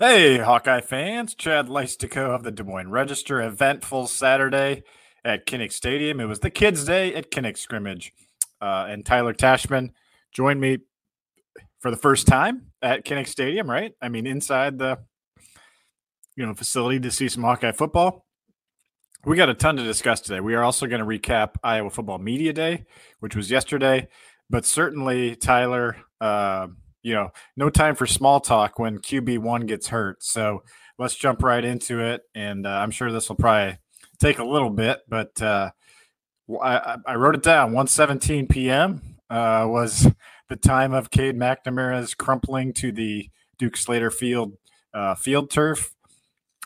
Hey, Hawkeye fans. Chad Leistikow of the Des Moines Register. Eventful Saturday at Kinnick Stadium. It was the Kids' Day at Kinnick Scrimmage. Uh, and Tyler Tachman joined me for the first time at Kinnick Stadium, right? I mean, inside the you know facility to see some Hawkeye football. We got a ton to discuss today. We are also going to recap Iowa Football Media Day, which was yesterday. But certainly, Tyler, uh, you know, no time for small talk when QB one gets hurt. So let's jump right into it. And uh, I'm sure this will probably take a little bit, but uh, I, I, wrote it down. 1:17 p.m. Uh, was the time of Cade McNamara's crumpling to the Duke Slater Field uh, field turf,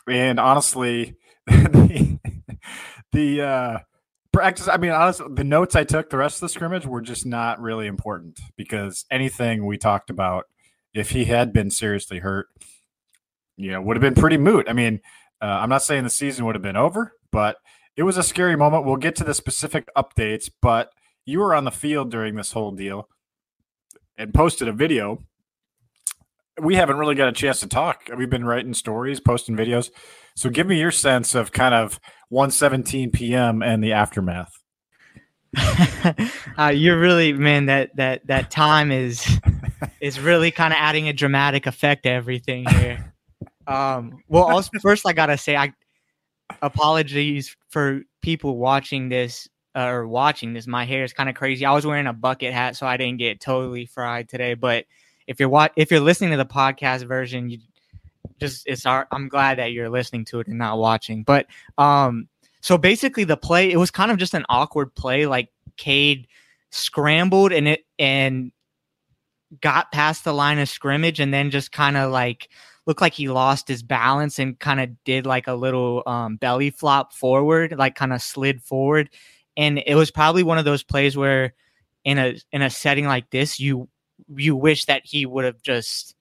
and honestly, the, the uh, practice. I mean, honestly, the notes I took the rest of the scrimmage were just not really important because anything we talked about, if he had been seriously hurt, you know, would have been pretty moot. I mean, uh, I'm not saying the season would have been over, but it was a scary moment. We'll get to the specific updates, but you were on the field during this whole deal and posted a video. We haven't really got a chance to talk. We've been writing stories, posting videos. So give me your sense of kind of 1:17 p.m. and the aftermath. uh, you're really man that that that time is is really kind of adding a dramatic effect to everything here. Um, well, also first I gotta say I apologies for people watching this uh, or watching this. My hair is kind of crazy. I was wearing a bucket hat, so I didn't get totally fried today. But if you're wa- if you're listening to the podcast version, you just it's our I'm glad that you're listening to it and not watching. But um so basically the play it was kind of just an awkward play like Cade scrambled and it and got past the line of scrimmage and then just kind of like looked like he lost his balance and kind of did like a little um, belly flop forward, like kind of slid forward. And it was probably one of those plays where in a in a setting like this, you you wish that he would have just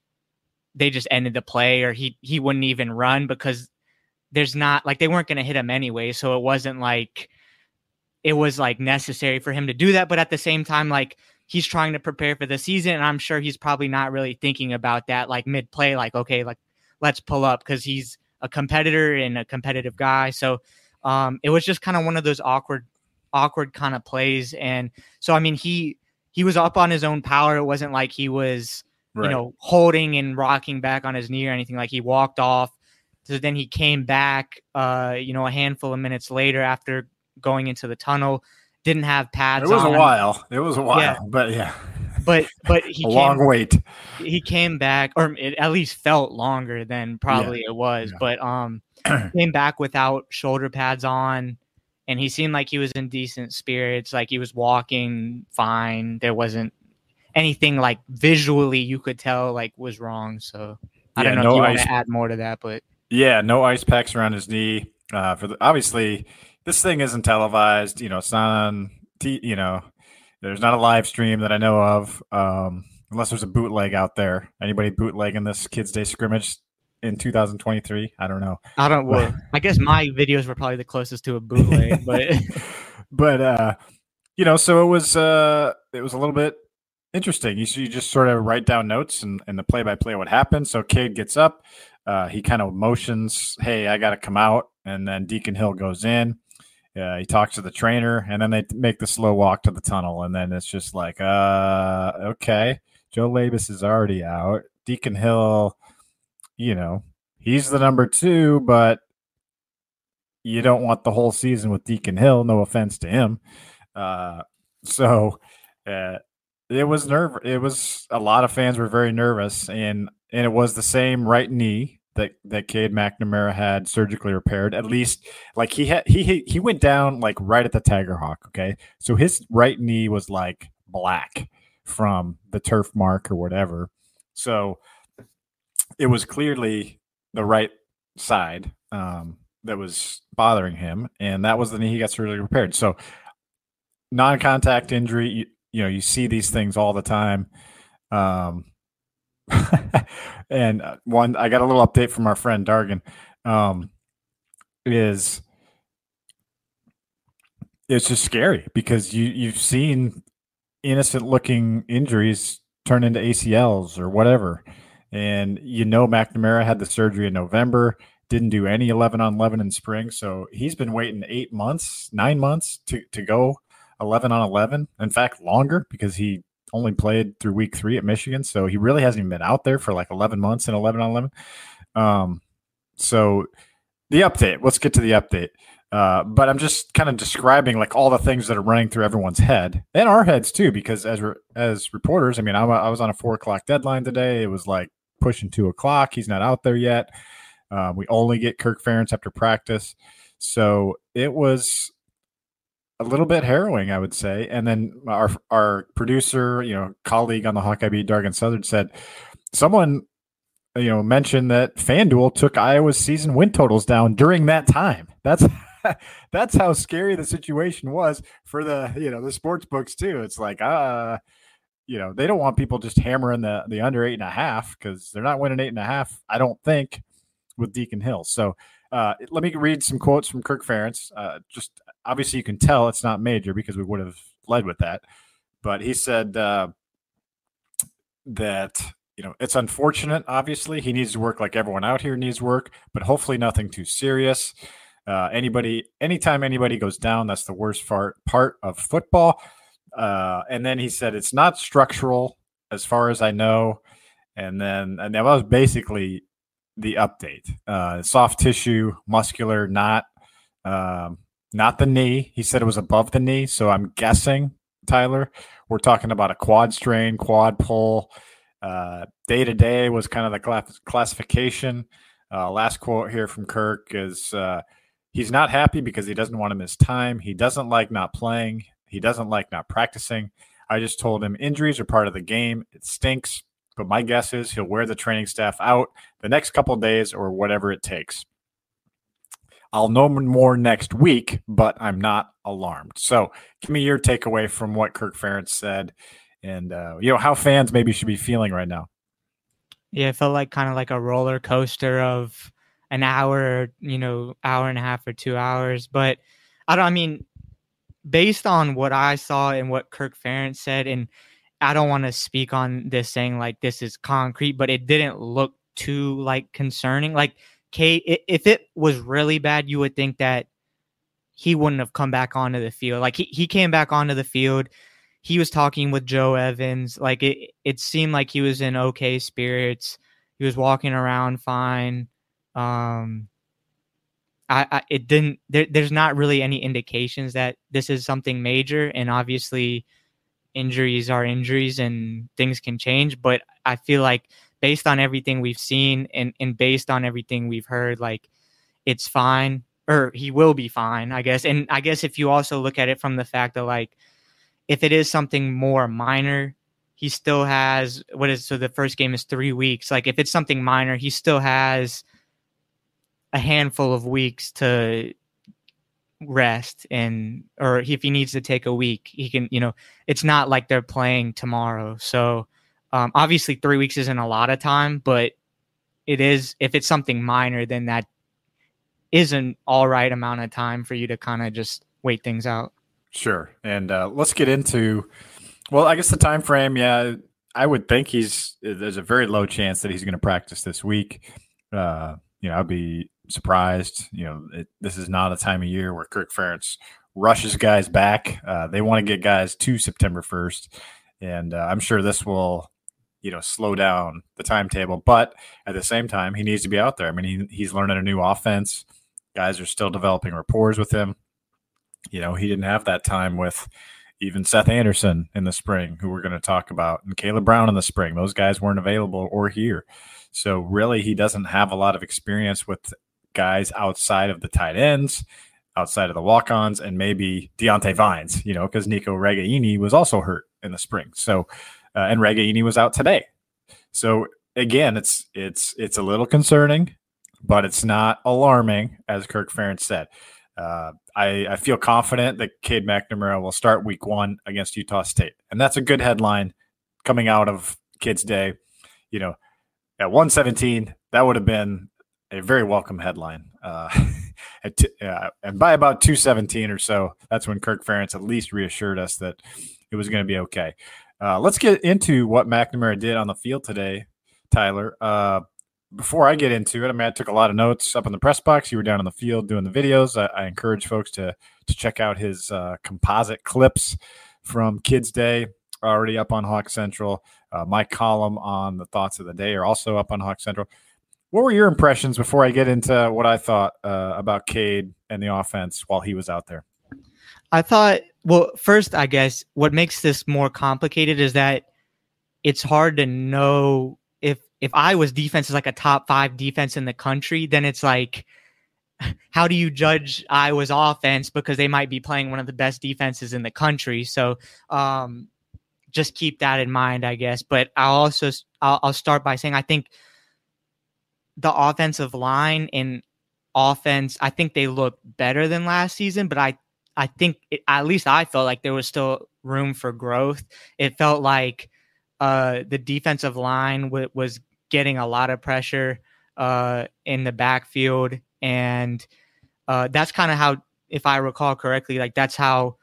they just ended the play or he he wouldn't even run because there's not like they weren't going to hit him anyway. So it wasn't like it was like necessary for him to do that. But at the same time like he's trying to prepare for the season and i'm sure he's probably not really thinking about that like mid play like okay like let's pull up because he's a competitor and a competitive guy. So um it was just kind of one of those awkward awkward kind of plays. And so i mean he he was up on his own power it wasn't like he was right. you know, holding and rocking back on his knee or anything. Like he walked off. So then he came back, uh, you know, a handful of minutes later after going into the tunnel. Didn't have pads. It was on. a while. It was a while, yeah. but yeah. But but he a came, long wait. He came back, or it at least felt longer than probably yeah. it was. Yeah. But um, came back without shoulder pads on, and he seemed like he was in decent spirits. Like he was walking fine. There wasn't anything like visually you could tell like was wrong. So I yeah, don't know no if you ice, want to add more to that, but yeah, no ice packs around his knee. Uh, for the, obviously, this thing isn't televised. You know, it's not on. T, you know, there's not a live stream that I know of, um, unless there's a bootleg out there. Anybody bootlegging this Kids Day scrimmage in 2023? I don't know. I don't. Well, I guess my videos were probably the closest to a bootleg, but but uh, you know, so it was uh, it was a little bit Interesting. You, see you just sort of write down notes and, and the play by play what happened. So Cade gets up. Uh, he kind of motions, "Hey, I got to come out," and then Deacon Hill goes in. Uh, he talks to the trainer, and then they make the slow walk to the tunnel, and then it's just like, uh, okay, Joe Labas is already out. Deacon Hill, you know, he's the number two, but you don't want the whole season with Deacon Hill. No offense to him. Uh, so uh, it was nerve. It was a lot of fans were very nervous, and and it was the same right knee that that Cade McNamara had surgically repaired. At least, like he had he he went down like right at the Tiger Hawk. Okay, so his right knee was like black from the turf mark or whatever. So it was clearly the right side um, that was bothering him, and that was the knee he got surgically repaired. So non-contact injury you know you see these things all the time um and uh, one i got a little update from our friend dargan um is it's just scary because you you've seen innocent looking injuries turn into acls or whatever And you know, McNamara had the surgery in November, didn't do any 11 on 11 in spring. So he's been waiting eight months, nine months to, to go 11 on 11. In fact, longer because he only played through week three at Michigan. So he really hasn't even been out there for like 11 months and 11 on 11. Um, so the update, let's get to the update. Uh, but I'm just kind of describing like all the things that are running through everyone's head and our heads too, because as re- as reporters, I mean, I, I was on a four o'clock deadline today. It was like pushing two o'clock. He's not out there yet. Uh, we only get Kirk Ferentz after practice, so it was a little bit harrowing, I would say. And then our our producer, you know, colleague on the Hawkeye Beat, Dargan Southard, said someone you know mentioned that FanDuel took Iowa's season win totals down during that time. That's that's how scary the situation was for the you know the sports books too. It's like uh you know they don't want people just hammering the the under eight and a half because they're not winning eight and a half. I don't think with Deacon Hill. So uh, let me read some quotes from Kirk Ferentz. Uh, just obviously you can tell it's not major because we would have led with that, but he said uh, that you know it's unfortunate. Obviously he needs to work like everyone out here needs work, but hopefully nothing too serious. Uh, anybody, anytime anybody goes down, that's the worst part part of football. Uh, and then he said it's not structural, as far as I know. And then, and that was basically the update. Uh, soft tissue, muscular, not um, not the knee. He said it was above the knee, so I'm guessing Tyler. We're talking about a quad strain, quad pull. Day to day was kind of the class- classification. Uh, last quote here from Kirk is uh, He's not happy because he doesn't want to miss time. He doesn't like not playing. He doesn't like not practicing. I just told him injuries are part of the game. It stinks, but my guess is he'll wear the training staff out the next couple days or whatever it takes. I'll know more next week, but I'm not alarmed. So, give me your takeaway from what Kirk Ferentz said, and uh, you know how fans maybe should be feeling right now. Yeah, it felt like kind of like a roller coaster of an hour, you know, hour and a half or two hours. But I don't. I mean, based on what I saw and what Kirk Ferentz said, and I don't want to speak on this saying like this is concrete, but it didn't look too like concerning. Like Cade, if it was really bad, you would think that he wouldn't have come back onto the field. Like he, he came back onto the field. He was talking with Joe Evans. Like it, it seemed like he was in okay spirits. He was walking around fine. Um, I, I it didn't. There, there's not really any indications that this is something major, and obviously, injuries are injuries, and things can change. But I feel like based on everything we've seen, and and based on everything we've heard, like it's fine, or he will be fine, I guess. And I guess if you also look at it from the fact that like if it is something more minor, he still has what is so the first game is three weeks. Like if it's something minor, he still has a handful of weeks to rest and or if he needs to take a week he can you know it's not like they're playing tomorrow. So um, obviously three weeks isn't a lot of time but it is if it's something minor then that is an all right amount of time for you to kind of just wait things out. Sure. And uh, let's get into well i guess the time frame yeah i would think he's there's a very low chance that he's going to practice this week. Uh, you know i'd be surprised. You know, it, this is not a time of year where Kirk Ferentz rushes guys back. Uh, they want to get guys to September 1st. And uh, I'm sure this will, you know, slow down the timetable. But at the same time, he needs to be out there. I mean, he, he's learning a new offense. Guys are still developing rapport with him. You know, he didn't have that time with even Seth Anderson in the spring, who we're going to talk about, and Caleb Brown in the spring. Those guys weren't available or here. So really, he doesn't have a lot of experience with guys outside of the tight ends, outside of the walk-ons, and maybe Diante Vines, you know, because Nico Ragaini was also hurt in the spring. So, uh, and Ragaini was out today. So again, it's it's it's a little concerning, but it's not alarming, as Kirk Ferentz said. Uh, I, I feel confident that Cade McNamara will start week one against Utah State. And that's a good headline coming out of Kids Day. You know, at 117, that would have been a very welcome headline. Uh, t- uh, and by about 217 or so, that's when Kirk Ferentz at least reassured us that it was going to be okay. Uh, let's get into what McNamara did on the field today Tyler. Uh, before I get into it, I mean, I took a lot of notes up in the press box. You were down in the field doing the videos. I, I encourage folks to to check out his uh, composite clips from Kids Day, already up on Hawk Central. Uh, my column on the thoughts of the day are also up on Hawk Central. What were your impressions before I get into what I thought uh, about Cade and the offense while he was out there? I thought, well, first, I guess what makes this more complicated is that it's hard to know if if Iowa's defense is like a top five defense in the country, then it's like, how do you judge Iowa's offense because they might be playing one of the best defenses in the country? So, um, just keep that in mind, I guess. But I'll also I'll, I'll start by saying I think the offensive line and offense, I think they look better than last season, but I I think it, at least I felt like there was still room for growth. It felt like uh, the defensive line w- was getting a lot of pressure uh, in the backfield, and uh, that's kind of how, if I recall correctly, like that's how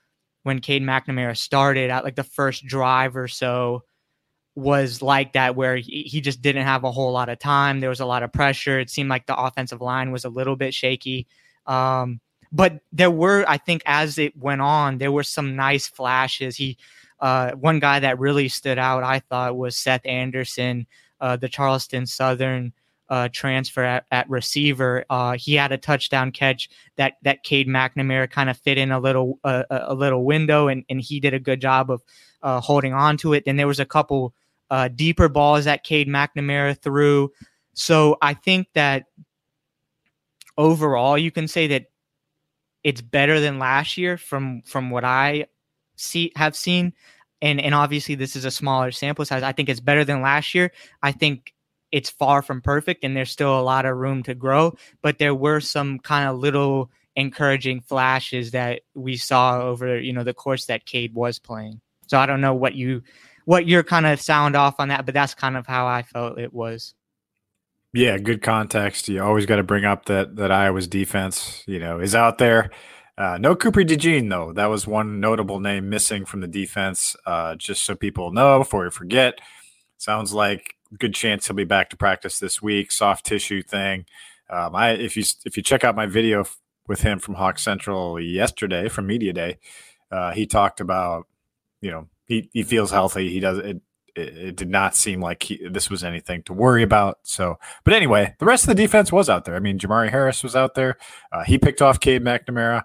when Cade McNamara started at like the first drive or so was like that where he, he just didn't have a whole lot of time there was a lot of pressure it seemed like the offensive line was a little bit shaky um, but there were i think as it went on there were some nice flashes he uh, one guy that really stood out i thought was seth anderson uh, the charleston southern uh, transfer at, at receiver. Uh, he had a touchdown catch that that Cade McNamara kind of fit in a little uh, a little window, and, and he did a good job of uh, holding on to it. Then there was a couple uh, deeper balls that Cade McNamara threw. So I think that overall, you can say that it's better than last year from from what I see have seen. And and obviously this is a smaller sample size. I think it's better than last year. I think it's far from perfect and there's still a lot of room to grow, but there were some kind of little encouraging flashes that we saw over, you know, the course that Cade was playing. So I don't know what you what your kind of sound off on that, but that's kind of how I felt it was. Yeah, good context. You always got to bring up that that Iowa's defense, you know, is out there. Uh, no Cooper DeJean though. That was one notable name missing from the defense. Uh, just so people know before you forget, sounds like good chance he'll be back to practice this week. Soft tissue thing. Um, I if you if you check out my video f- with him from Hawk Central yesterday from Media Day, uh, he talked about you know he, he feels healthy. He does it, it. It did not seem like he, this was anything to worry about. So, but anyway, the rest of the defense was out there. I mean, Jermari Harris was out there. Uh, he picked off Cade McNamara.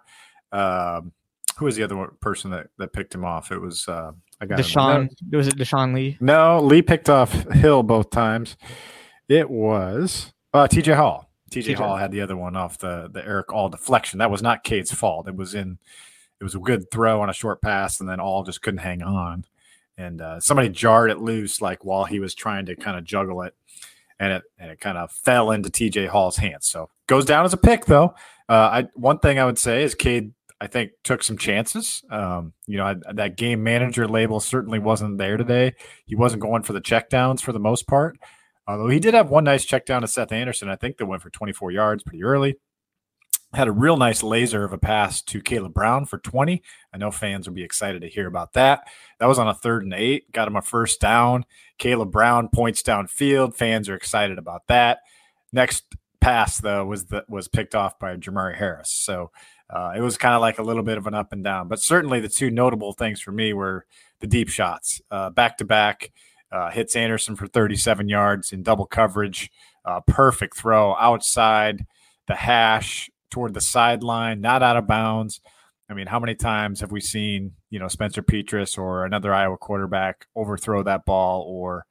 Um, who was the other person that, that picked him off? It was uh, I got Deshaun. No. Was it Deshaun Lee? No, Lee picked off Hill both times. It was uh, TJ Hall. TJ Hall had the other one off the the Erik All deflection. That was not Cade's fault. It was in it was a good throw on a short pass, and then all just couldn't hang on. And uh, somebody jarred it loose, like while he was trying to kind of juggle it, and it and it kind of fell into TJ Hall's hands. So goes down as a pick, though. Uh, I one thing I would say is Cade, I think, took some chances. Um, you know, I, that game manager label certainly wasn't there today. He wasn't going for the checkdowns for the most part. Although he did have one nice check down to Seth Anderson, I think that went for 24 yards pretty early had a real nice laser of a pass to Caleb Brown for 20. I know fans will be excited to hear about that. That was on a third and eight, got him a first down. Caleb Brown points downfield. Fans are excited about that. Next pass though was the, was picked off by Jermari Harris. So uh, it was kind of like a little bit of an up and down. But certainly the two notable things for me were the deep shots, back to back. hits Anderson for 37 yards in double coverage. Uh, perfect throw outside the hash toward the sideline, not out of bounds. I mean, how many times have we seen, you know, Spencer Petras or another Iowa quarterback overthrow that ball or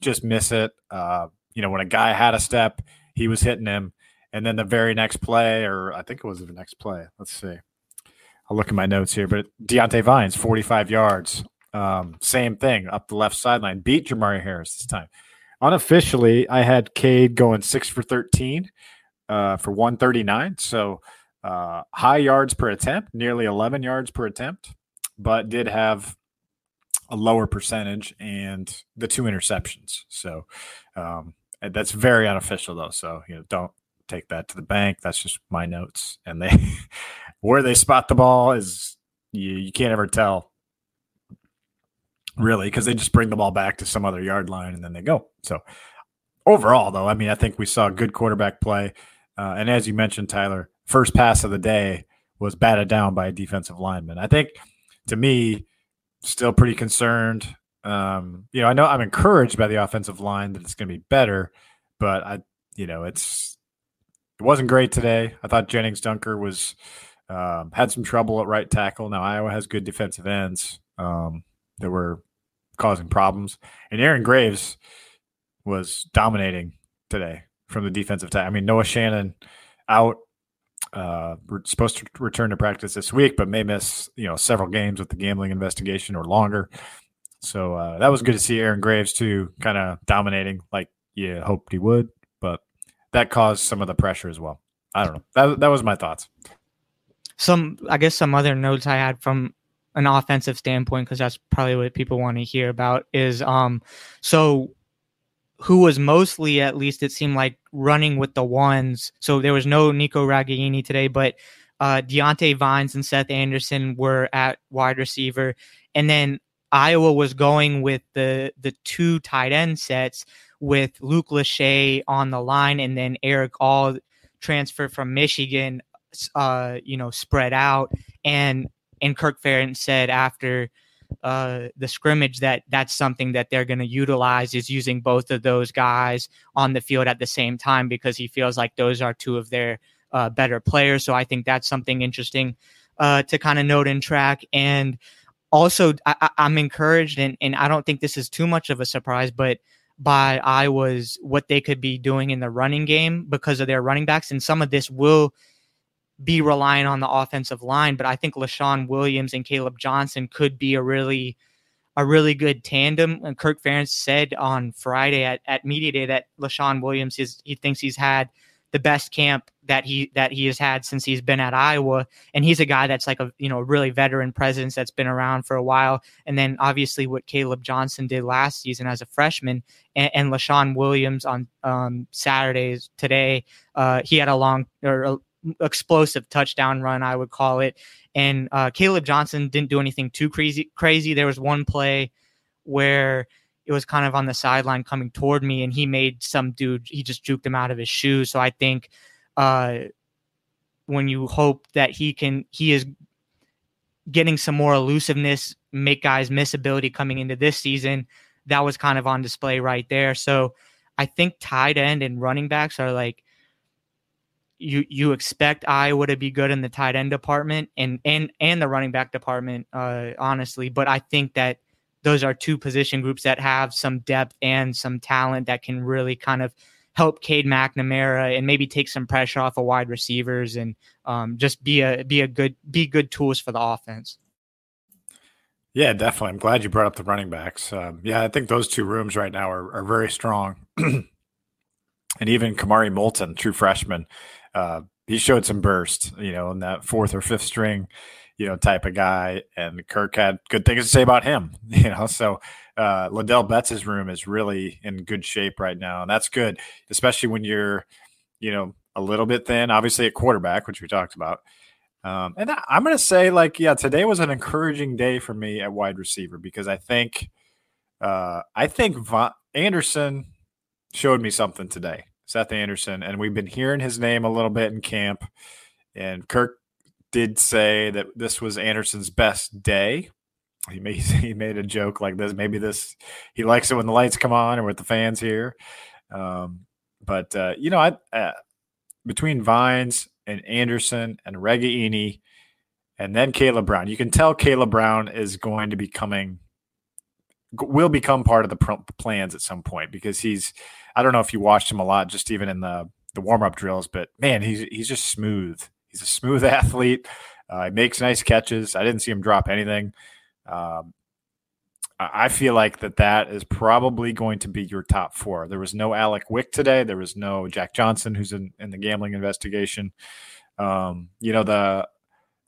just miss it? Uh, you know, when a guy had a step, he was hitting him. And then the very next play, or I think it was the next play. Let's see. I'll look at my notes here, but Diante Vines, 45 yards. Um, same thing up the left sideline, beat Jermari Harris this time. Unofficially, I had Cade going six for 13 uh, for 139. So uh, high yards per attempt, nearly 11 yards per attempt, but did have a lower percentage and the two interceptions. So um, that's very unofficial, though. So you know, don't take that to the bank. That's just my notes. And they where they spot the ball is you, you can't ever tell really because they just bring the ball back to some other yard line and then they go. So overall, though, I mean, I think we saw good quarterback play. Uh, and as you mentioned, Tyler, first pass of the day was batted down by a defensive lineman. I think, to me, still pretty concerned. Um, you know, I know I'm encouraged by the offensive line that it's going to be better, but I, you know, it's it wasn't great today. I thought Jennings Dunker was um, had some trouble at right tackle. Now Iowa has good defensive ends um, that were causing problems, and Aaron Graves was dominating today from the defensive side. I mean, Noah Shannon out. Uh, supposed to return to practice this week, but may miss you know several games with the gambling investigation or longer. So uh, that was good to see Aaron Graves too, kind of dominating like you hoped he would, but that caused some of the pressure as well. I don't know. That that was my thoughts. Some, I guess, some other notes I had from an offensive standpoint because that's probably what people want to hear about is um so who was mostly, at least it seemed like, running with the ones. So there was no Nico Ragaini today, but uh, Diante Vines and Seth Anderson were at wide receiver, and then Iowa was going with the the two tight end sets with Luke Lachey on the line, and then Erik All transfer from Michigan, uh, you know, spread out, and and Kirk Ferentz said after uh, the scrimmage that that's something that they're going to utilize is using both of those guys on the field at the same time because he feels like those are two of their uh, better players. So I think that's something interesting uh, to kind of note and track. And also, I, am encouraged, and, and I don't think this is too much of a surprise, but by Iowa's what they could be doing in the running game because of their running backs. And some of this will be relying on the offensive line, but I think Leshon Williams and Caleb Johnson could be a really a really good tandem. And Kirk Ferentz said on Friday at, at media day that Leshon Williams is he thinks he's had the best camp that he that he has had since he's been at Iowa, and he's a guy that's like a you know really veteran presence that's been around for a while. And then obviously what Caleb Johnson did last season as a freshman, and, and Leshon Williams on um, Saturdays today, uh, he had a long or explosive touchdown run, I would call it. And uh, Caleb Johnson didn't do anything too crazy. Crazy. There was one play where it was kind of on the sideline coming toward me, and he made some dude. He just juked him out of his shoes. So I think uh, when you hope that he can, he is getting some more elusiveness, make guys miss ability coming into this season. That was kind of on display right there. So I think tight end and running backs are like you you expect Iowa to be good in the tight end department and and and the running back department, uh, honestly. But I think that those are two position groups that have some depth and some talent that can really kind of help Cade McNamara and maybe take some pressure off of wide receivers and um, just be a be a good be good tools for the offense. Yeah, definitely. I'm glad you brought up the running backs. Um, yeah, I think those two rooms right now are, are very strong. and even Kamari Moulton, true freshman, uh, he showed some burst, you know, in that fourth or fifth string, you know, type of guy. And Kirk had good things to say about him, you know. So uh, Ladell Betts' room is really in good shape right now, and that's good, especially when you're, you know, a little bit thin. Obviously, at quarterback, which we talked about. Um, and I'm going to say, like, yeah, today was an encouraging day for me at wide receiver because I think, uh, I think Va- Anderson showed me something today. Seth Anderson, and we've been hearing his name a little bit in camp. And Kirk did say that this was Anderson's best day. He made he made a joke like this. Maybe this he likes it when the lights come on or with the fans here. Um, but uh, you know, I uh, between Vines and Anderson and Ragaini and then Caleb Brown, you can tell Caleb Brown is going to be coming will become part of the plans at some point because he's I don't know if you watched him a lot, just even in the the warm up drills, but man, he's he's just smooth. He's a smooth athlete. Uh, he makes nice catches. I didn't see him drop anything. Um, I feel like that that is probably going to be your top four. There was no Alec Wick today. There was no Jack Johnson, who's in, in the gambling investigation. Um, you know the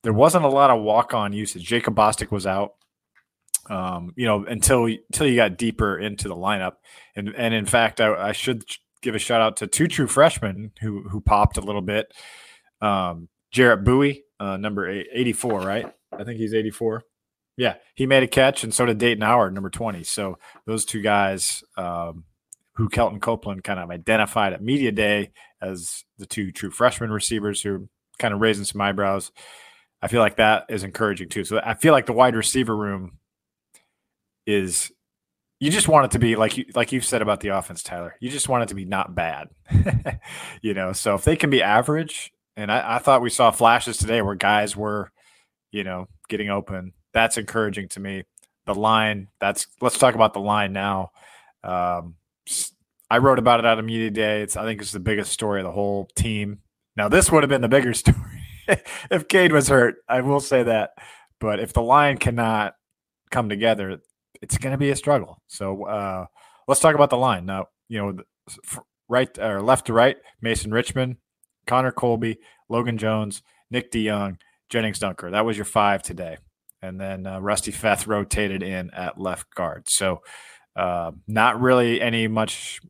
there wasn't a lot of walk on usage. Jacob Bostick was out um, you know, until until you got deeper into the lineup. And and in fact, I, I should give a shout out to two true freshmen who who popped a little bit. Um, Jarriett Buie, uh, number eight, 84, right? I think he's 84. Yeah, he made a catch, and so did Dayton Howard, number 20. So those two guys um, who Kelton Copeland kind of identified at media day as the two true freshman receivers who are kind of raising some eyebrows. I feel like that is encouraging too. So I feel like the wide receiver room is you just want it to be like you like you've said about the offense, Tyler. You just want it to be not bad. you know, so if they can be average, and I, I, thought we saw flashes today where guys were, you know, getting open. That's encouraging to me. The line, that's let's talk about the line now. Um, I wrote about it out of media day. It's I think it's the biggest story of the whole team. Now this would have been the bigger story if Cade was hurt. I will say that. But if the line cannot come together, it's going to be a struggle. So uh, let's talk about the line now. You know, right or left to right, Mason Richmond, Connor Colby, Logan Jones, Nick DeYoung, Jennings Dunker. That was your five today, and then uh, Rusty Feth rotated in at left guard. So uh, not really any much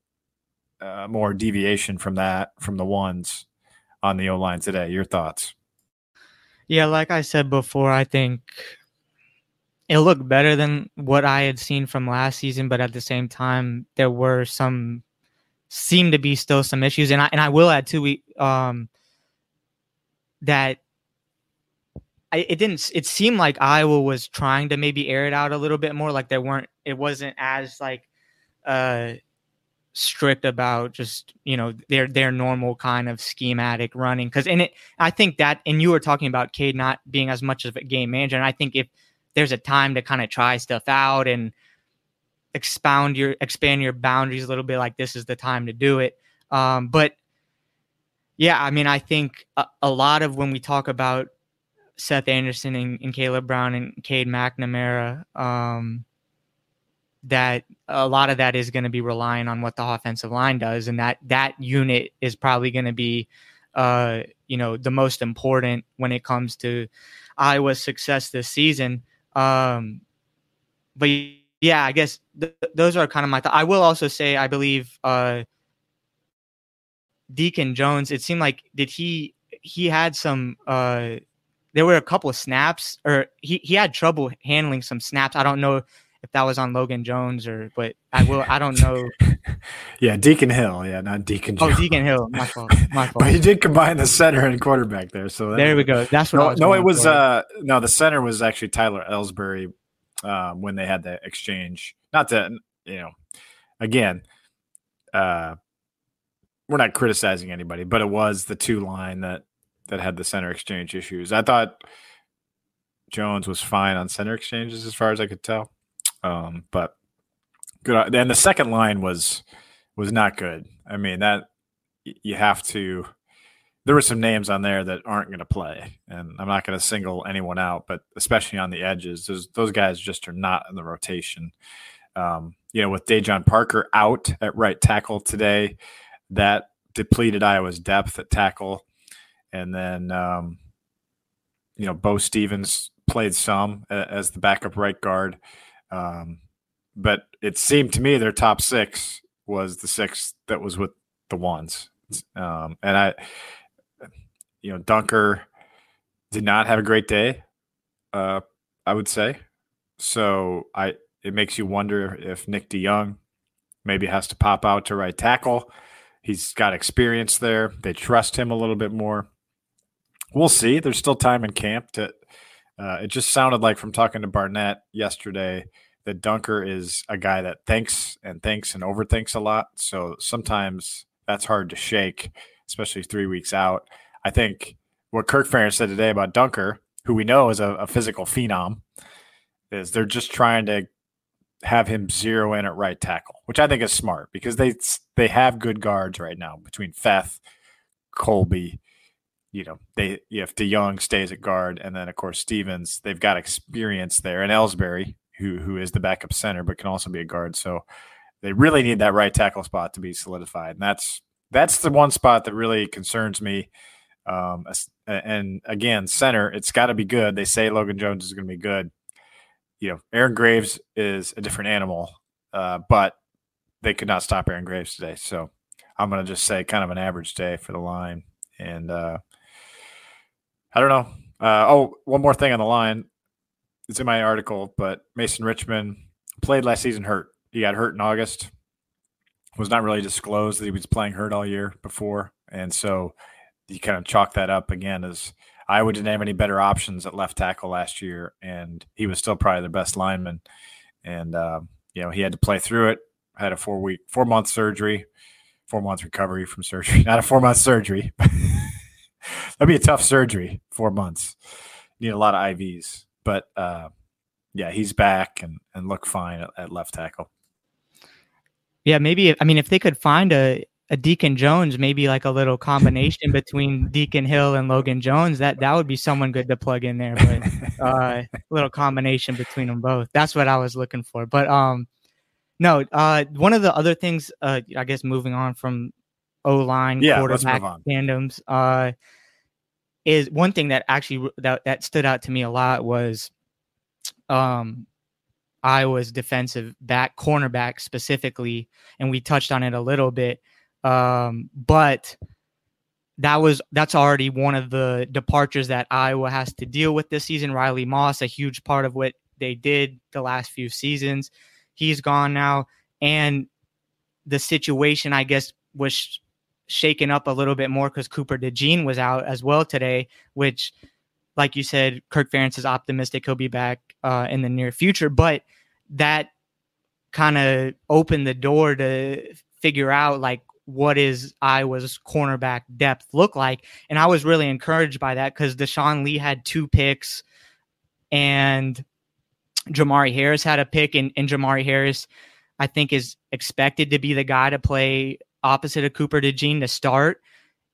uh, more deviation from that from the ones on the O line today. Your thoughts? Yeah, like I said before, I think it looked better than what I had seen from last season, but at the same time, there were some seem to be still some issues, and I and I will add too, we um that I, it didn't it seemed like Iowa was trying to maybe air it out a little bit more, like there weren't it wasn't as like uh strict about just you know their their normal kind of schematic running. Because in it I think that and you were talking about Cade not being as much of a game manager, and I think if there's a time to kind of try stuff out and expound your expand your boundaries a little bit like this is the time to do it. Um, but yeah i mean i think a, a, lot of when we talk about seth anderson and, and caleb brown and cade mcnamara um, that a lot of that is going to be relying on what the offensive line does and that that unit is probably going to be uh, you know the most important when it comes to iowa's success this season um, but yeah, I guess th- those are kind of my. Th- I will also say, I believe uh, Deacon Jones. It seemed like did he he had some. Uh, there were a couple of snaps, or he he had trouble handling some snaps. I don't know if that was on Logan Jones or, but I will. I don't know. yeah, Deacon Hill. Yeah, not Deacon. Oh, Jones. Oh, Deacon Hill. My fault. My fault. but he did combine the center and quarterback there. So there we go. That's what. No, no it was. For. Uh, no, the center was actually Tyler Elsbury um, when they had the exchange. Not to you know, again, uh, we're not criticizing anybody, but it was the two line that that had the center exchange issues. I thought Jones was fine on center exchanges as far as I could tell. Um, but good. And the second line was was not good. I mean that you have to. There were some names on there that aren't going to play, and I'm not going to single anyone out, but especially on the edges, those those guys just are not in the rotation. Um, you know, with Daijon Parker out at right tackle today, that depleted Iowa's depth at tackle, and then um, you know Beau Stephens played some as the backup right guard. Um, but it seemed to me their top six was the six that was with the ones. Um, and I, you know, Dunker did not have a great day. Uh, I would say. So I, it makes you wonder if Nick DeYoung maybe has to pop out to right tackle. He's got experience there. They trust him a little bit more. We'll see. There's still time in camp to uh, it just sounded like from talking to Barnett yesterday that Dunker is a guy that thinks and thinks and overthinks a lot. So sometimes that's hard to shake, especially three weeks out. I think what Kirk Ferentz said today about Dunker, who we know is a, a physical phenom, is they're just trying to have him zero in at right tackle, which I think is smart because they they have good guards right now between Feth, Colby, you know, they if DeYoung stays at guard, and then of course Stephens, they've got experience there, and Elsbury, who who is the backup center but can also be a guard. So they really need that right tackle spot to be solidified, and that's that's the one spot that really concerns me. Um, and again, center, it's got to be good. They say Logan Jones is going to be good. You know, Aaron Graves is a different animal, uh, but they could not stop Aaron Graves today. So I'm going to just say kind of an average day for the line. And uh, I don't know. Uh, oh, one more thing on the line. It's in my article, but Mason Richmond played last season hurt. He got hurt in August. was not really disclosed that he was playing hurt all year before, and so you kind of chalk that up again as Iowa didn't have any better options at left tackle last year, and he was still probably their best lineman. And uh, you know he had to play through it. Had a four week, four month surgery, four month recovery from surgery, not a four month surgery. That'd be a tough surgery. Four months, need a lot of IVs, but uh, yeah, he's back and and look fine at, at left tackle. Yeah, maybe. I mean, if they could find a a Deacon Jones, maybe like a little combination between Deacon Hill and Logan Jones. That that would be someone good to plug in there. But uh, little combination between them both. That's what I was looking for. But um, no. Uh, one of the other things, uh, I guess, moving on from O line yeah, quarterback tandems, uh, is one thing that actually that that stood out to me a lot was, um, Iowa's defensive back cornerback specifically, and we touched on it a little bit um, but that was that's already one of the departures that Iowa has to deal with this season. Riley Moss, a huge part of what they did the last few seasons, he's gone now, and the situation I guess was shaken up a little bit more because Cooper DeJean was out as well today, which, like you said, Kirk Ferentz is optimistic he'll be back uh, in the near future, but that kind of opened the door to figure out like what is Iowa's cornerback depth look like. And I was really encouraged by that because Deshaun Lee had two picks and Jermari Harris had a pick, and, and Jermari Harris, I think, is expected to be the guy to play opposite of Cooper DeJean to start.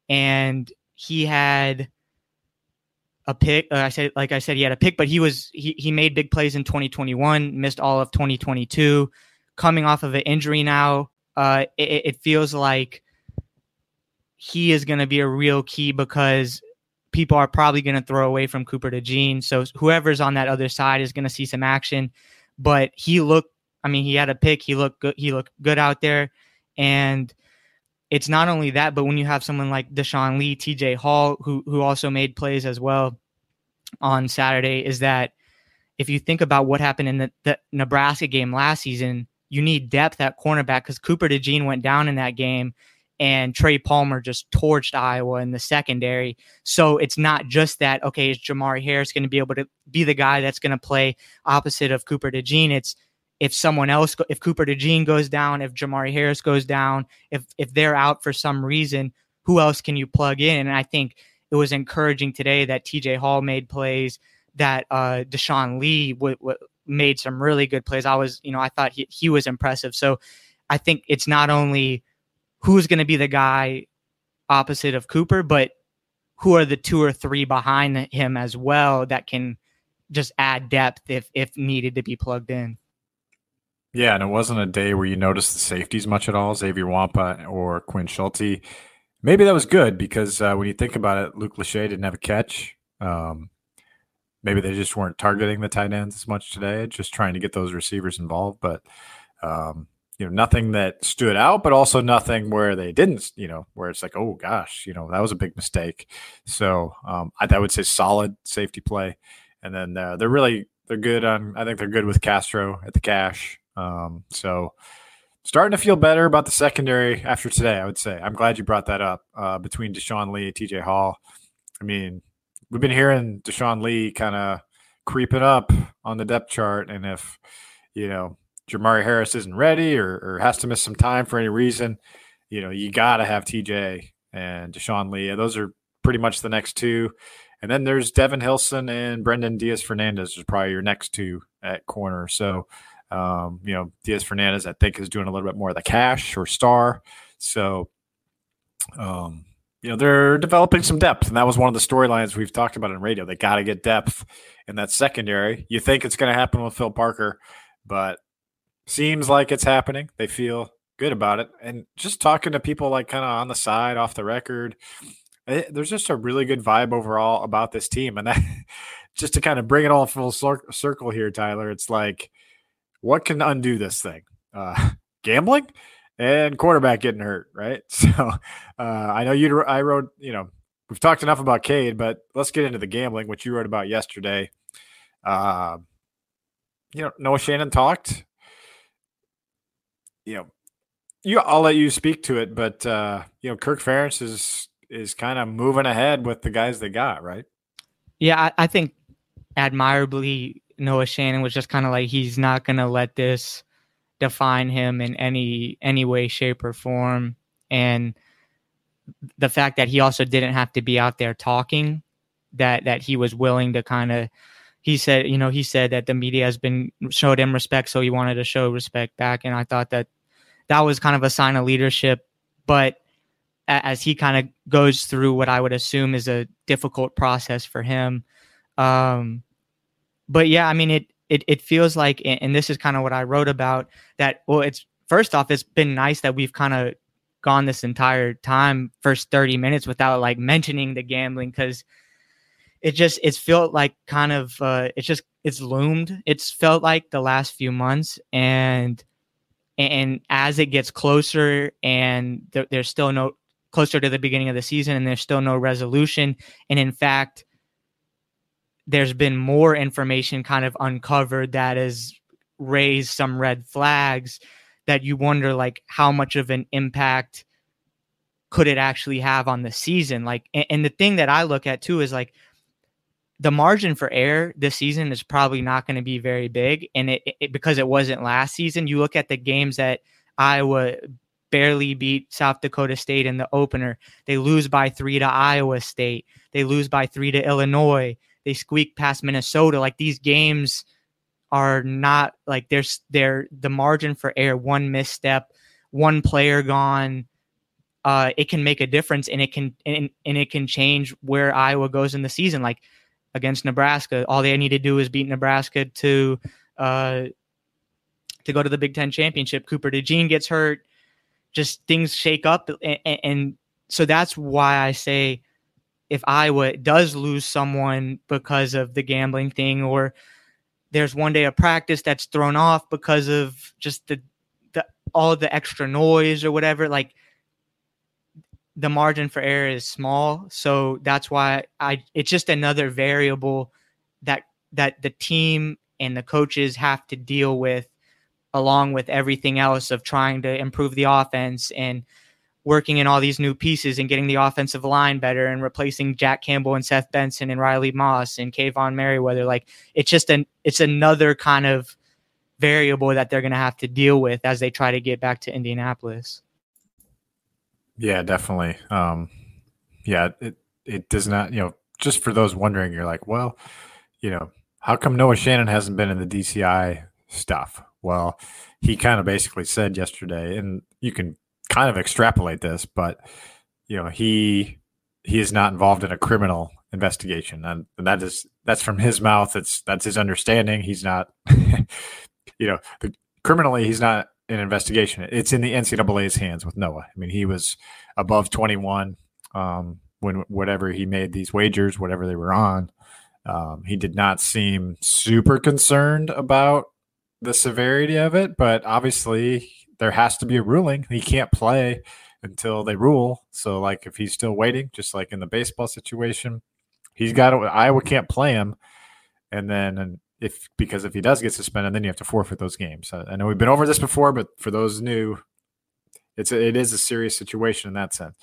And he had a pick. Uh, I said, like I said, he had a pick, but he was he he made big plays in 2021, missed all of 2022, coming off of an injury now uh, it, it feels like he is going to be a real key because people are probably going to throw away from Cooper DeJean. So whoever's on that other side is going to see some action. But he looked, I mean, he had a pick. He looked good. He looked good out there. And it's not only that, but when you have someone like Deshaun Lee, TJ Hall, who who also made plays as well on Saturday, is that if you think about what happened in the, the Nebraska game last season, you need depth at cornerback because Cooper DeJean went down in that game and Trey Palmer just torched Iowa in the secondary. So it's not just that, okay, is Jermari Harris going to be able to be the guy that's going to play opposite of Cooper DeJean? It's if someone else, if Cooper DeJean goes down, if Jermari Harris goes down, if if they're out for some reason, who else can you plug in? And I think it was encouraging today that TJ Hall made plays, that uh, Deshaun Lee w- w- made some really good plays. I was, you know, I thought he, he was impressive. So I think it's not only who's going to be the guy opposite of Cooper, but who are the two or three behind him as well that can just add depth if if needed to be plugged in. Yeah, and it wasn't a day where you noticed the safeties much at all, Xavier Nwankpa or Quinn Schulte. Maybe that was good because uh, when you think about it, Luke Lachey didn't have a catch. Um, maybe they just weren't targeting the tight ends as much today, just trying to get those receivers involved. But um, you know, nothing that stood out, but also nothing where they didn't, you know, where it's like, oh gosh, you know, that was a big mistake. So um, I, I would say solid safety play, and then uh, they're really they're good on. I think they're good with Castro at the cash. Um, so starting to feel better about the secondary after today. I would say I'm glad you brought that up uh, between Deshaun Lee, and T.J. Hall. I mean, we've been hearing Deshaun Lee kind of creeping up on the depth chart, and if you know Jermari Harris isn't ready or, or has to miss some time for any reason, you know you got to have TJ and Deshaun Lee. Those are pretty much the next two. And then there's Devin Hilson and Brendan Diaz Fernandez is probably your next two at corner. So, um, you know, Diaz Fernandez, I think, is doing a little bit more of the cash or star. So, um, you know they're developing some depth, and that was one of the storylines we've talked about in radio. They got to get depth in that secondary. You think it's going to happen with Phil Parker, but seems like it's happening. They feel good about it, and just talking to people like kind of on the side, off the record, it, eh, there's just a really good vibe overall about this team, and that just to kind of bring it all full circle here, Tyler. It's like, what can undo this thing? Uh, gambling and quarterback getting hurt, right? So uh, I know you. I wrote, you know, we've talked enough about Cade, but let's get into the gambling, which you wrote about yesterday. Uh, you know, Noah Shannon talked. You know, you, I'll let you speak to it, but uh, you know, Kirk Ferentz is is kind of moving ahead with the guys they got, right? Yeah, I, I think admirably, Noah Shannon was just kind of like he's not going to let this define him in any any way, shape, or form, and the fact that he also didn't have to be out there talking, that that he was willing to kind of he said, you know, he said that the media has been showed him respect, so he wanted to show respect back. And I thought that that was kind of a sign of leadership. But as he kind of goes through what I would assume is a difficult process for him, um, but yeah, I mean, it it it feels like, and this is kind of what I wrote about that. Well, it's first off, it's been nice that we've kind of gone this entire time, first thirty minutes, without like mentioning the gambling because it just it's felt like kind of uh, it's just it's loomed. It's felt like the last few months, and and as it gets closer, and there, there's still no closer to the beginning of the season, and there's still no resolution, and in fact, there's been more information kind of uncovered that has raised some red flags that you wonder like how much of an impact could it actually have on the season like and, and the thing that i look at too is like the margin for error this season is probably not going to be very big. And it, it, because it wasn't last season, you look at the games that Iowa barely beat South Dakota State in the opener. They lose by three to Iowa State. They lose by three to Illinois. They squeak past Minnesota. Like these games are not like there's there the margin for error. One misstep, one player gone. Uh, it can make a difference, and it can and, and it can change where Iowa goes in the season. Like against Nebraska. All they need to do is beat Nebraska to uh, to go to the Big Ten championship. Cooper DeJean gets hurt. Just things shake up, and, and so that's why I say if Iowa does lose someone because of the gambling thing, or there's one day of practice that's thrown off because of just the, the all the extra noise or whatever, like the margin for error is small. So that's why I it's just another variable that that the team and the coaches have to deal with along with everything else of trying to improve the offense and working in all these new pieces and getting the offensive line better and replacing Jack Campbell and Seth Benson and Riley Moss and Kaevon Merriweather. Like it's just an it's another kind of variable that they're gonna have to deal with as they try to get back to Indianapolis. Yeah, definitely. Um, yeah, it it does not. You know, just for those wondering, you're like, well, you know, how come Noah Shannon hasn't been in the DCI stuff? Well, he kind of basically said yesterday, and you can kind of extrapolate this, but you know, he he is not involved in a criminal investigation, and, and that is that's from his mouth. It's that's his understanding. He's not, you know, the, criminally he's not an investigation. It's in the NCAA's hands with Noah. I mean, he was above 21 um, when whatever he made these wagers, whatever they were on. Um, he did not seem super concerned about the severity of it, but obviously there has to be a ruling. He can't play until they rule. So, like, if he's still waiting, just like in the baseball situation, he's got to, Iowa can't play him. And then and if because if he does get suspended, then you have to forfeit those games. I, know we've been over this before, but for those new, it's a, it is a serious situation in that sense.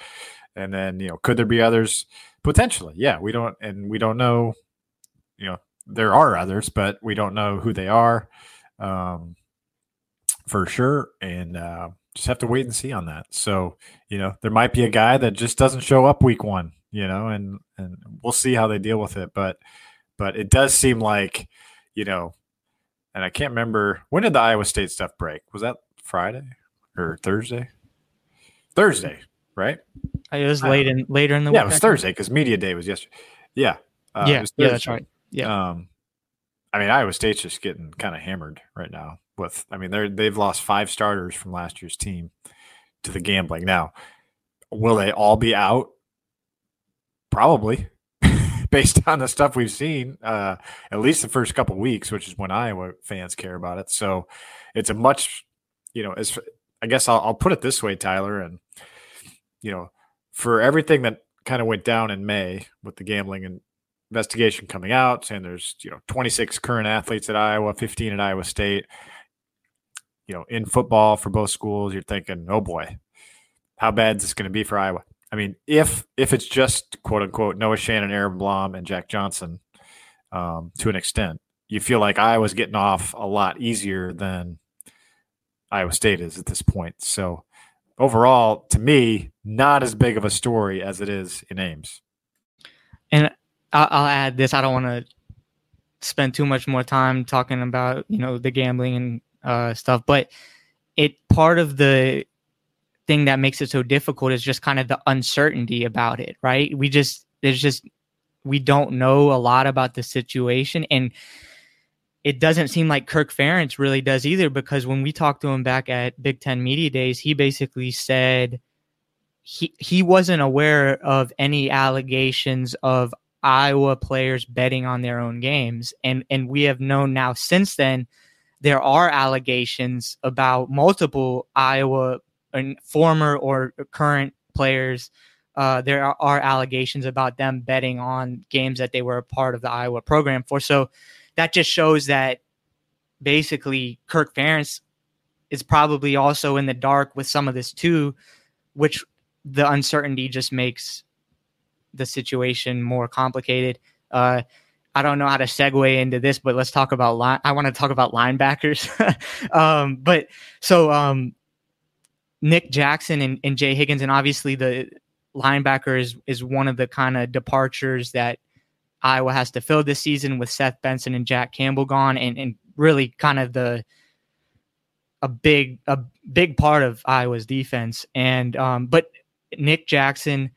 And then you know, could there be others? Potentially, yeah. We don't, and we don't know. You know, there are others, but we don't know who they are um, for sure, and uh, just have to wait and see on that. So you know, there might be a guy that just doesn't show up week one. You know, and and we'll see how they deal with it, but but it does seem like you know, and I can't remember when did the Iowa State stuff break? Was that Friday or Thursday? Thursday, right? It was late in later in the yeah, week. it was Thursday because media day was yesterday. Yeah, uh, yeah, yeah, that's right. Yeah. Um, I mean, Iowa State's just getting kind of hammered right now. With, I mean, they're they've lost five starters from last year's team to the gambling. Now, will they all be out? Probably based on the stuff we've seen, uh, at least the first couple weeks, which is when Iowa fans care about it. So it's a much, you know, as I guess I'll, I'll put it this way, Tyler, and you know, for everything that kind of went down in May with the gambling and investigation coming out, saying there's you know 26 current athletes at Iowa, 15 at Iowa State. You know, in football for both schools, you're thinking, oh boy, how bad is this going to be for Iowa? I mean, if if it's just quote unquote Noah Shannon, Aaron Blom, and Jack Johnson, um, to an extent, you feel like Iowa's getting off a lot easier than Iowa State is at this point. So overall, to me, not as big of a story as it is in Ames. And I'll add this: I don't want to spend too much more time talking about you know the gambling and uh, stuff, but it part of the thing that makes it so difficult is just kind of the uncertainty about it, right? We just there's just we don't know a lot about the situation and it doesn't seem like Kirk Ferentz really does either because when we talked to him back at Big Ten Media Days, he basically said he he wasn't aware of any allegations of Iowa players betting on their own games, and and we have known now since then there are allegations about multiple Iowa and former or current players. Uh, there are, are allegations about them betting on games that they were a part of the Iowa program for. So that just shows that basically Kirk Ferentz is probably also in the dark with some of this too, which the uncertainty just makes the situation more complicated. Uh, I don't know how to segue into this, but let's talk about line. I want to talk about linebackers. um, but so um, Nick Jackson and, and Jay Higgins, and obviously the linebacker is is one of the kind of departures that Iowa has to fill this season with Seth Benson and Jack Campbell gone, and, and really kind of the a big a big part of Iowa's defense. And um, but Nick Jackson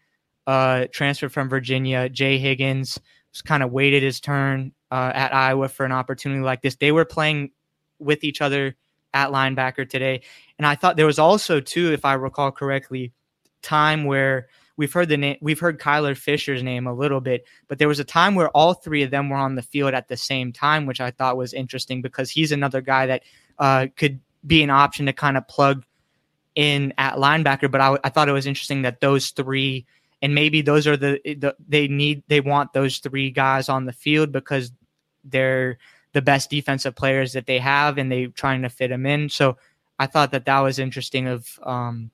uh, transferred from Virginia. Jay Higgins kind of waited his turn uh, at Iowa for an opportunity like this. They were playing with each other at linebacker today, and I thought there was also too, if I recall correctly, time where we've heard the name we've heard Kyler Fisher's name a little bit, but there was a time where all three of them were on the field at the same time, which I thought was interesting because he's another guy that uh, could be an option to kind of plug in at linebacker. But I, I thought it was interesting that those three and maybe those are the, the they need they want those three guys on the field because they're the best defensive players that they have and they trying to fit them in. So I thought that that was interesting of um,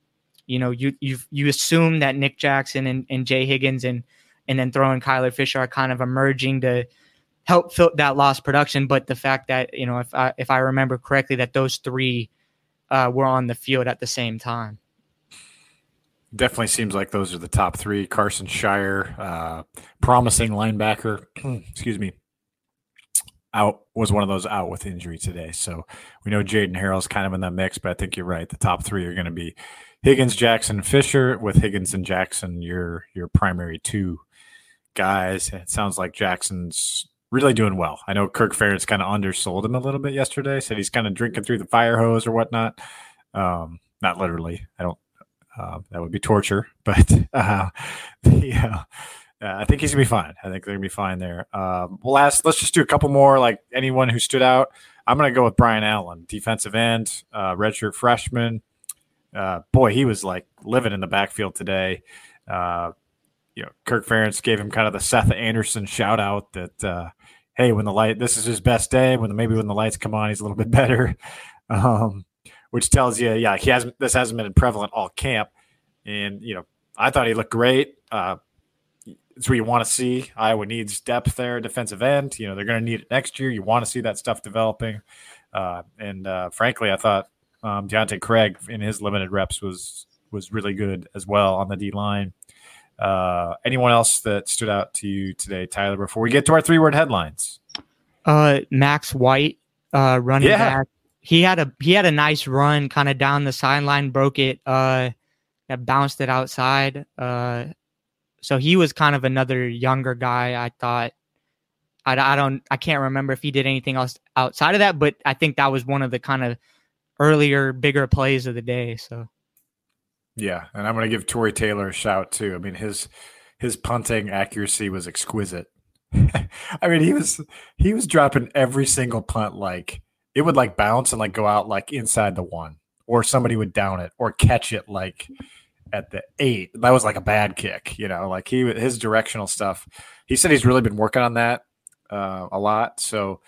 you know, you you you assume that Nick Jackson and, and Jay Higgins and and then throwing Kyler Fisher are kind of emerging to help fill that lost production. But the fact that you know, if I if I remember correctly, that those three uh, were on the field at the same time. Definitely seems like those are the top three. Karson Sharar, uh, promising linebacker. excuse me. Out was one of those out with injury today. So we know Jaden Harrell's kind of in that mix, but I think you're right. The top three are going to be Higgins, Jackson, Fisher. With Higgins and Jackson, your your primary two guys. It sounds like Jackson's really doing well. I know Kirk Ferentz kind of undersold him a little bit yesterday. Said he's kind of drinking through the fire hose or whatnot. Um, not literally. I don't. Uh, that would be torture. But uh, the, uh, I think he's gonna be fine. I think they're gonna be fine there. Um, we'll. Let's just do a couple more. Like anyone who stood out. I'm gonna go with Brian Allen, defensive end, uh, redshirt freshman uh, boy, he was like living in the backfield today. Uh, you know, Kirk Ferentz gave him kind of the Seth Anderson shout out that, hey, when the light, this is his best day. When the, maybe when the lights come on, he's a little bit better. Um, which tells you, yeah, he hasn't. This hasn't been prevalent all camp, and you know, I thought he looked great. Uh, it's where you want to see. Iowa needs depth there, defensive end. You know, they're going to need it next year. You want to see that stuff developing. Uh, and uh, frankly, I thought um, Deontae Craig in his limited reps was was really good as well on the D line. Uh, anyone else that stood out to you today, Tyler? Before we get to our three word headlines, uh, Max White, uh, running yeah. back. He had a he had a nice run, kind of down the sideline, broke it, uh, bounced it outside. Uh, so he was kind of another younger guy. I thought. I, I don't I can't remember if he did anything else outside of that, but I think that was one of the kind of earlier, bigger plays of the day. So, yeah, and I'm to give Tory Taylor a shout too. I mean his his punting accuracy was exquisite. I mean he was he was dropping every single punt like it would like bounce and like go out like inside the one, or somebody would down it or catch it like at the eight. That was like a bad kick, you know. Like he his directional stuff. He said he's really been working on that uh, a lot. So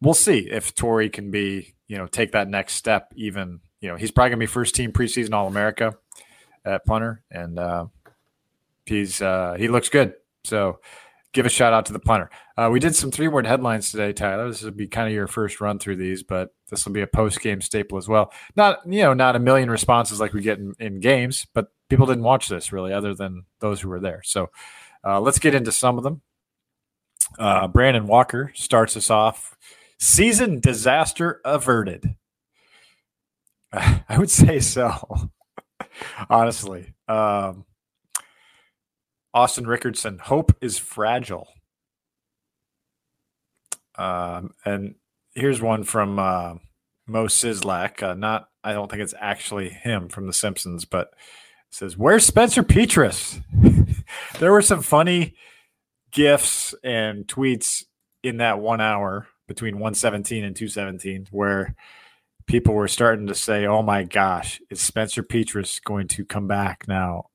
we'll see if Tory can be, you know, take that next step. Even, you know, he's probably gonna be first team preseason All America at punter, and uh, he's uh, he looks good. So give a shout out to the punter. Uh, we did some three word headlines today, Tyler. This will be kind of your first run through these, but this will be a post game staple as well. Not you know not a million responses like we get in, in games, but people didn't watch this really, other than those who were there. So uh, let's get into some of them. Uh, Brandon Walker starts us off. Season disaster averted. I would say so. Honestly, um, Austin Rickardson, hope is fragile. Um, and here's one from uh, Moe Szyslak. Uh, not, I don't think it's actually him from The Simpsons, but says, "Where's Spencer Petras?" there were some funny gifs and tweets in that one hour between 117 and 217 where people were starting to say, "Oh my gosh, is Spencer Petras going to come back now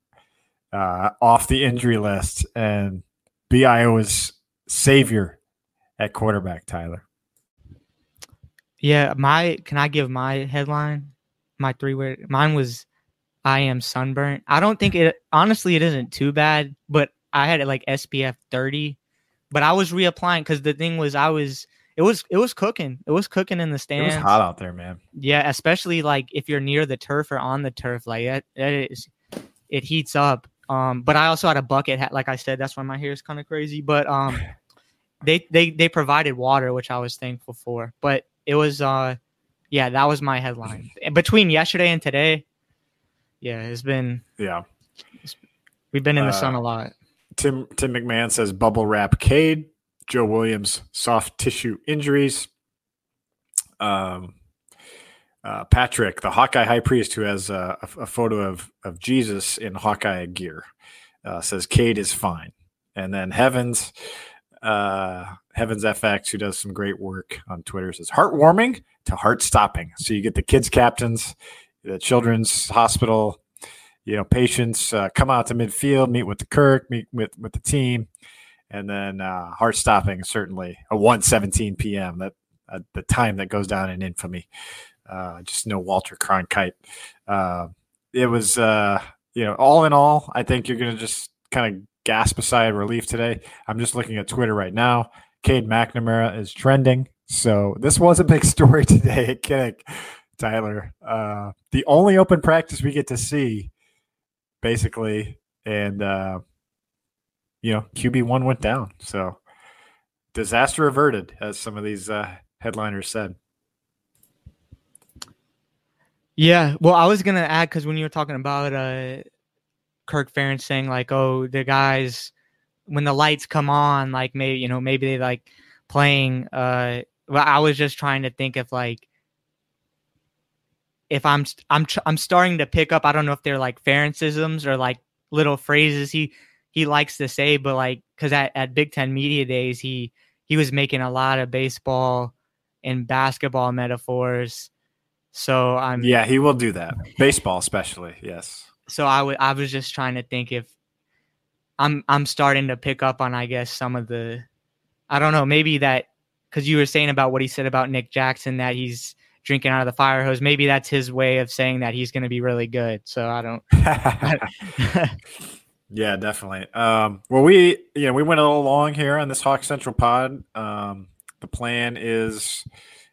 uh, off the injury list and be Iowa's savior at quarterback?" Tyler. Yeah, my can I give my headline? My three word. Mine was, "I am sunburnt." I don't think it. Honestly, it isn't too bad, but I had it like SPF 30, but I was reapplying because the thing was I was it was it was cooking. It was cooking in the stands. It was hot out there, man. Yeah, especially like if you're near the turf or on the turf, like it, it is it heats up. Um, but I also had a bucket hat, like I said, that's why my hair is kind of crazy. But um, they they they provided water, which I was thankful for. But it was uh, yeah, that was my headline. Between yesterday and today, yeah, it's been yeah, we've been in the uh, sun a lot. Tim Tim McMahon says bubble wrap Cade. Joe Williams soft tissue injuries. Um, uh, Patrick, the Hawkeye high priest, who has a, a photo of of Jesus in Hawkeye gear, uh, says Cade is fine. And then Heavens, uh, Heavens FX, who does some great work on Twitter, says heartwarming to heart stopping. So you get the kids captains, the children's hospital, you know, patients uh, come out to midfield, meet with the Kirk, meet with with the team, and then uh, heart stopping certainly a 1:17 p.m. that uh, the time that goes down in infamy. Uh, just no Walter Cronkite. Uh, it was uh, you know all in all, I think you're gonna just kind of gasp a sigh of relief today. I'm just looking at Twitter right now. Cade McNamara is trending, so this was a big story today at Kinnick. Tyler, uh, the only open practice we get to see basically. And, uh, you know, QB1 went down. So disaster averted, as some of these uh, headliners said. Yeah. Well, I was to add because when you were talking about uh, Kirk Ferentz saying, like, oh, the guys, when the lights come on, like, maybe, you know, maybe they like playing. Uh, well, I was just trying to think of like, if I'm I'm I'm starting to pick up. I don't know if they're like Ferentzisms or like little phrases he he likes to say, but like because at, at Big Ten Media Days he he was making a lot of baseball and basketball metaphors. So I'm yeah he will do that baseball especially yes. So I would I was just trying to think if I'm I'm starting to pick up on I guess some of the I don't know maybe that because you were saying about what he said about Nick Jackson that he's drinking out of the fire hose. Maybe that's his way of saying that he's going to be really good. So I don't. yeah, definitely. Um, well, we you know we went a little long here on this Hawk Central pod. Um, the plan is,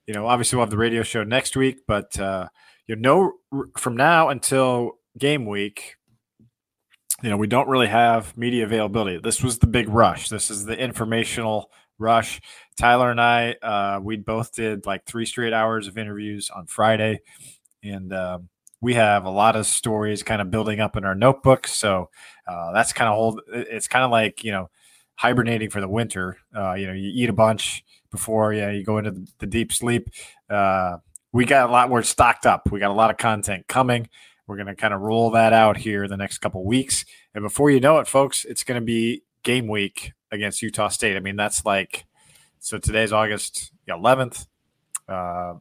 you know, obviously we'll have the radio show next week, but uh, you know, from now until game week, you know, we don't really have media availability. This was the big rush. This is the informational rush. Tyler and I, uh, we both did like three straight hours of interviews on Friday, and um, we have a lot of stories kind of building up in our notebooks. So uh, that's kind of hold. It's kind of like you know hibernating for the winter. Uh, you know, you eat a bunch before yeah you go into the, the deep sleep. Uh, we got a lot more stocked up. We got a lot of content coming. We're going to kind of roll that out here the next couple weeks, and before you know it, folks, it's going to be game week against Utah State. I mean, that's like so today's August 11th. Uh,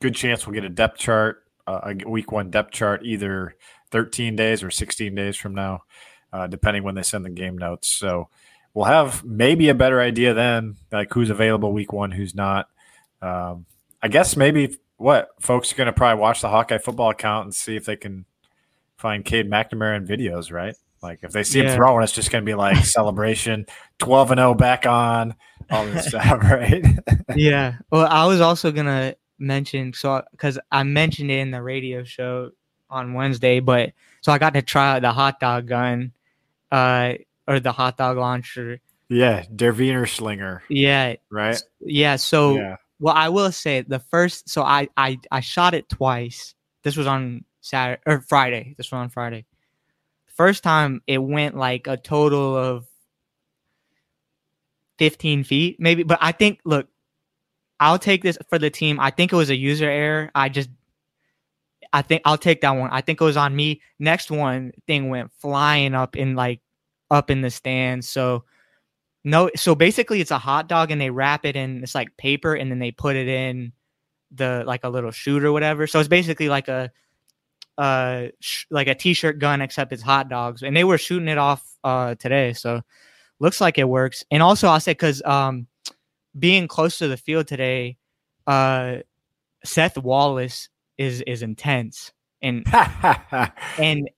good chance we'll get a depth chart, uh, a week one depth chart, either 13 days or 16 days from now, uh, depending when they send the game notes. So we'll have maybe a better idea then, like who's available week one, who's not. um, I guess maybe what folks are going to probably watch the Hawkeye football account and see if they can find Cade McNamara in videos, right? Like if they see Yeah. him throwing, it's just going to be like celebration, twelve and zero back on, all this stuff, right? yeah. Well, I was also gonna mention so because I mentioned it in the radio show on Wednesday, but so I got to try out the hot dog gun, uh, or the hot dog launcher. yeah, Der Wiener Slinger, Yeah, right? yeah. So yeah, well, I will say the first. So I I I shot it twice. This was on Saturday or Friday. This was on Friday. First time it went like a total of 15 feet, maybe. But I think, look, I'll take this for the team. I think it was a user error. I just, I think I'll take that one. I think it was on me. Next one thing went flying up in like up in the stands. So no, so basically it's a hot dog and they wrap it in it's like paper and then they put it in the like a little chute or whatever. So it's basically like a uh sh- like a t-shirt gun except it's hot dogs and they were shooting it off uh today. So looks like it works. And also I'll say cuz um being close to the field today uh Seth Wallace is is intense and and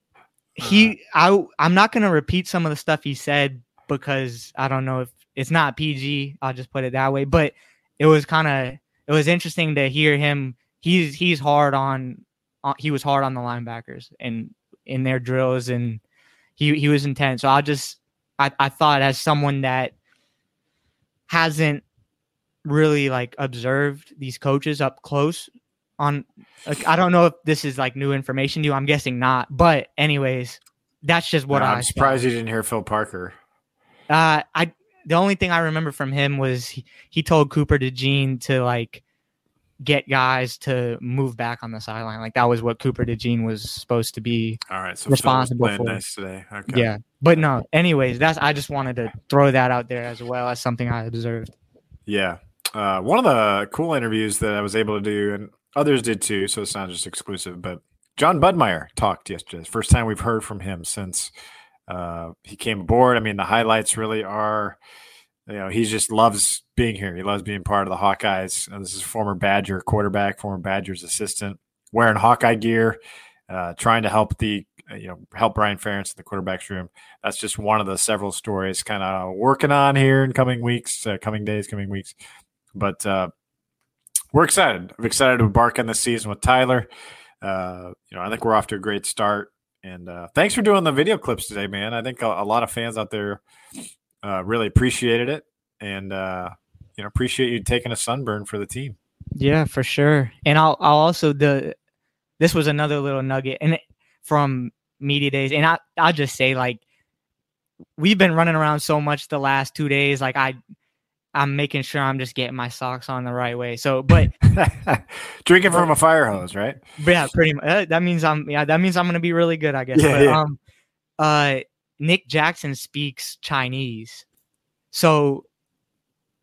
he uh-huh. I I'm not gonna repeat some of the stuff he said because I don't know if it's not PG. I'll just put it that way. But it was kind of it was interesting to hear him. He's he's hard on, on he was hard on the linebackers and in their drills and he he was intense. So I just I I thought as someone that hasn't really like observed these coaches up close on like, I don't know if this is like new information to you. I'm guessing not. But anyways, that's just what No, I I'm surprised you didn't hear Phil Parker. Uh, I the only thing I remember from him was he, he told Cooper DeJean to like get guys to move back on the sideline. Like that was what Cooper DeJean was supposed to be. All right, so Responsible Phil was playing for nice today. Okay. Yeah. But no, anyways, that's I just wanted to throw that out there as well as something I observed. Yeah. Uh, one of the cool interviews that I was able to do, and others did too, so it's not just exclusive, but Jon Budmayr talked yesterday. First time we've heard from him since uh, he came aboard. I mean, the highlights really are, you know, he just loves being here. He loves being part of the Hawkeyes. And this is former Badger quarterback, former Badgers assistant, wearing Hawkeye gear, uh, trying to help the, uh, you know, help Brian Ferentz in the quarterback's room. That's just one of the several stories kind of working on here in coming weeks, uh, coming days, coming weeks. But uh, we're excited. I'm excited to embark on this season with Tyler. Uh, you know, I think we're off to a great start. And uh, thanks for doing the video clips today, man. I think a, a lot of fans out there uh, really appreciated it, and uh, you know, appreciate you taking a sunburn for the team. Yeah, for sure. And I'll I'll also the this was another little nugget and from media days, and I I'll just say like we've been running around so much the last two days. Like I I'm making sure I'm just getting my socks on the right way. So, but Drinking from a fire hose, right? Yeah, pretty much. That means I'm yeah, that means I'm gonna be really good, I guess. Yeah, but, yeah. um uh Nick Jackson speaks Chinese. So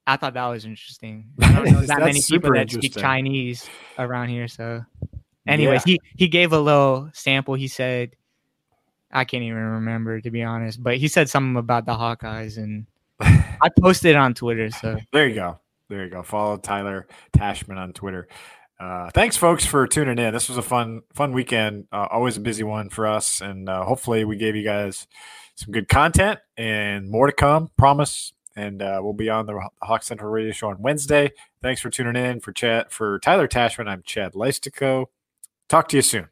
I thought that was interesting. I don't know that many people that speak. Chinese around here. So anyways, he he gave a little sample. He said I can't even remember to be honest, but he said something about the Hawkeyes and I posted on Twitter, so There you go. There you go. Follow Tyler Tachman on Twitter. Uh, thanks, folks, for tuning in. This was a fun, fun weekend. Uh, always a busy one for us, and uh, hopefully, we gave you guys some good content and more to come. Promise. And uh, we'll be on the Hawk Central Radio Show on Wednesday. Thanks for tuning in. For chat for Tyler Tachman, I'm Chad Leistikow. Talk to you soon.